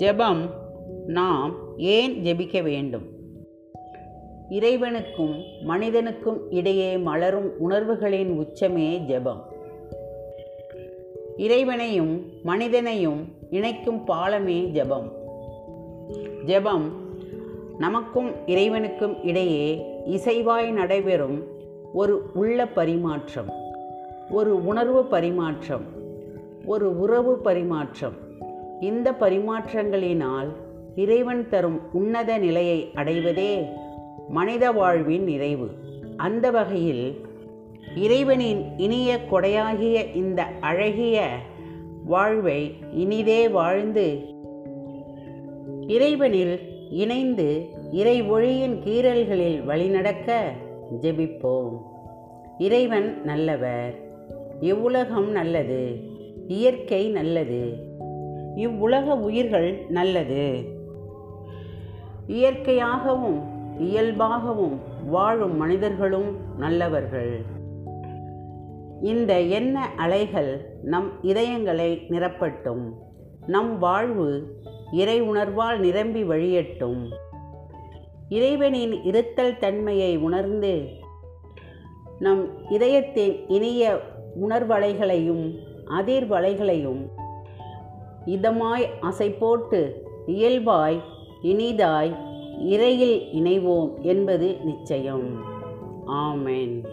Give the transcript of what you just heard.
ஜெபம் நாம் ஏன் ஜெபிக்க வேண்டும்? இறைவனுக்கும் மனிதனுக்கும் இடையே மலரும் உணர்வுகளின் உச்சமே ஜெபம். இறைவனையும் மனிதனையும் இணைக்கும் பாலமே ஜெபம். ஜெபம் நமக்கும் இறைவனுக்கும் இடையே இசைவாய் நடைபெறும் ஒரு உள்ள பரிமாற்றம் ஒரு உணர்வு பரிமாற்றம் ஒரு உறவு பரிமாற்றம். இந்த பரிமாற்றங்களினால் இறைவன் தரும் உன்னத நிலையை அடைவதே மனித வாழ்வின் நிறைவு. அந்த வகையில் இறைவனின் இனிய கொடையாகிய இந்த அழகிய வாழ்வை இனிதே வாழ்ந்து இறைவனில் இணைந்து இறை ஒளியின் கீறல்களில் வழிநடக்க ஜெபிப்போம். இறைவன் நல்லவர். இவ்வுலகம் நல்லது. இயற்கை நல்லது. இவ்வுலக உயிர்கள் நல்லது. இயற்கையாகவும் இயல்பாகவும் வாழும் மனிதர்களும் நல்லவர்கள். இந்த எண்ண அலைகள் நம் இதயங்களை நிரப்பட்டும். நம் வாழ்வு இறை உணர்வால் நிரம்பி வழியட்டும். இறைவனின் இருத்தல் தன்மையை உணர்ந்து நம் இதயத்தின் இனிய உணர்வலைகளையும் அதிர்வலைகளையும் இதமாய் அசை போட்டு இயல்பாய் இனிதாய் இறையில் இணைவோம் என்பது நிச்சயம். ஆமென்.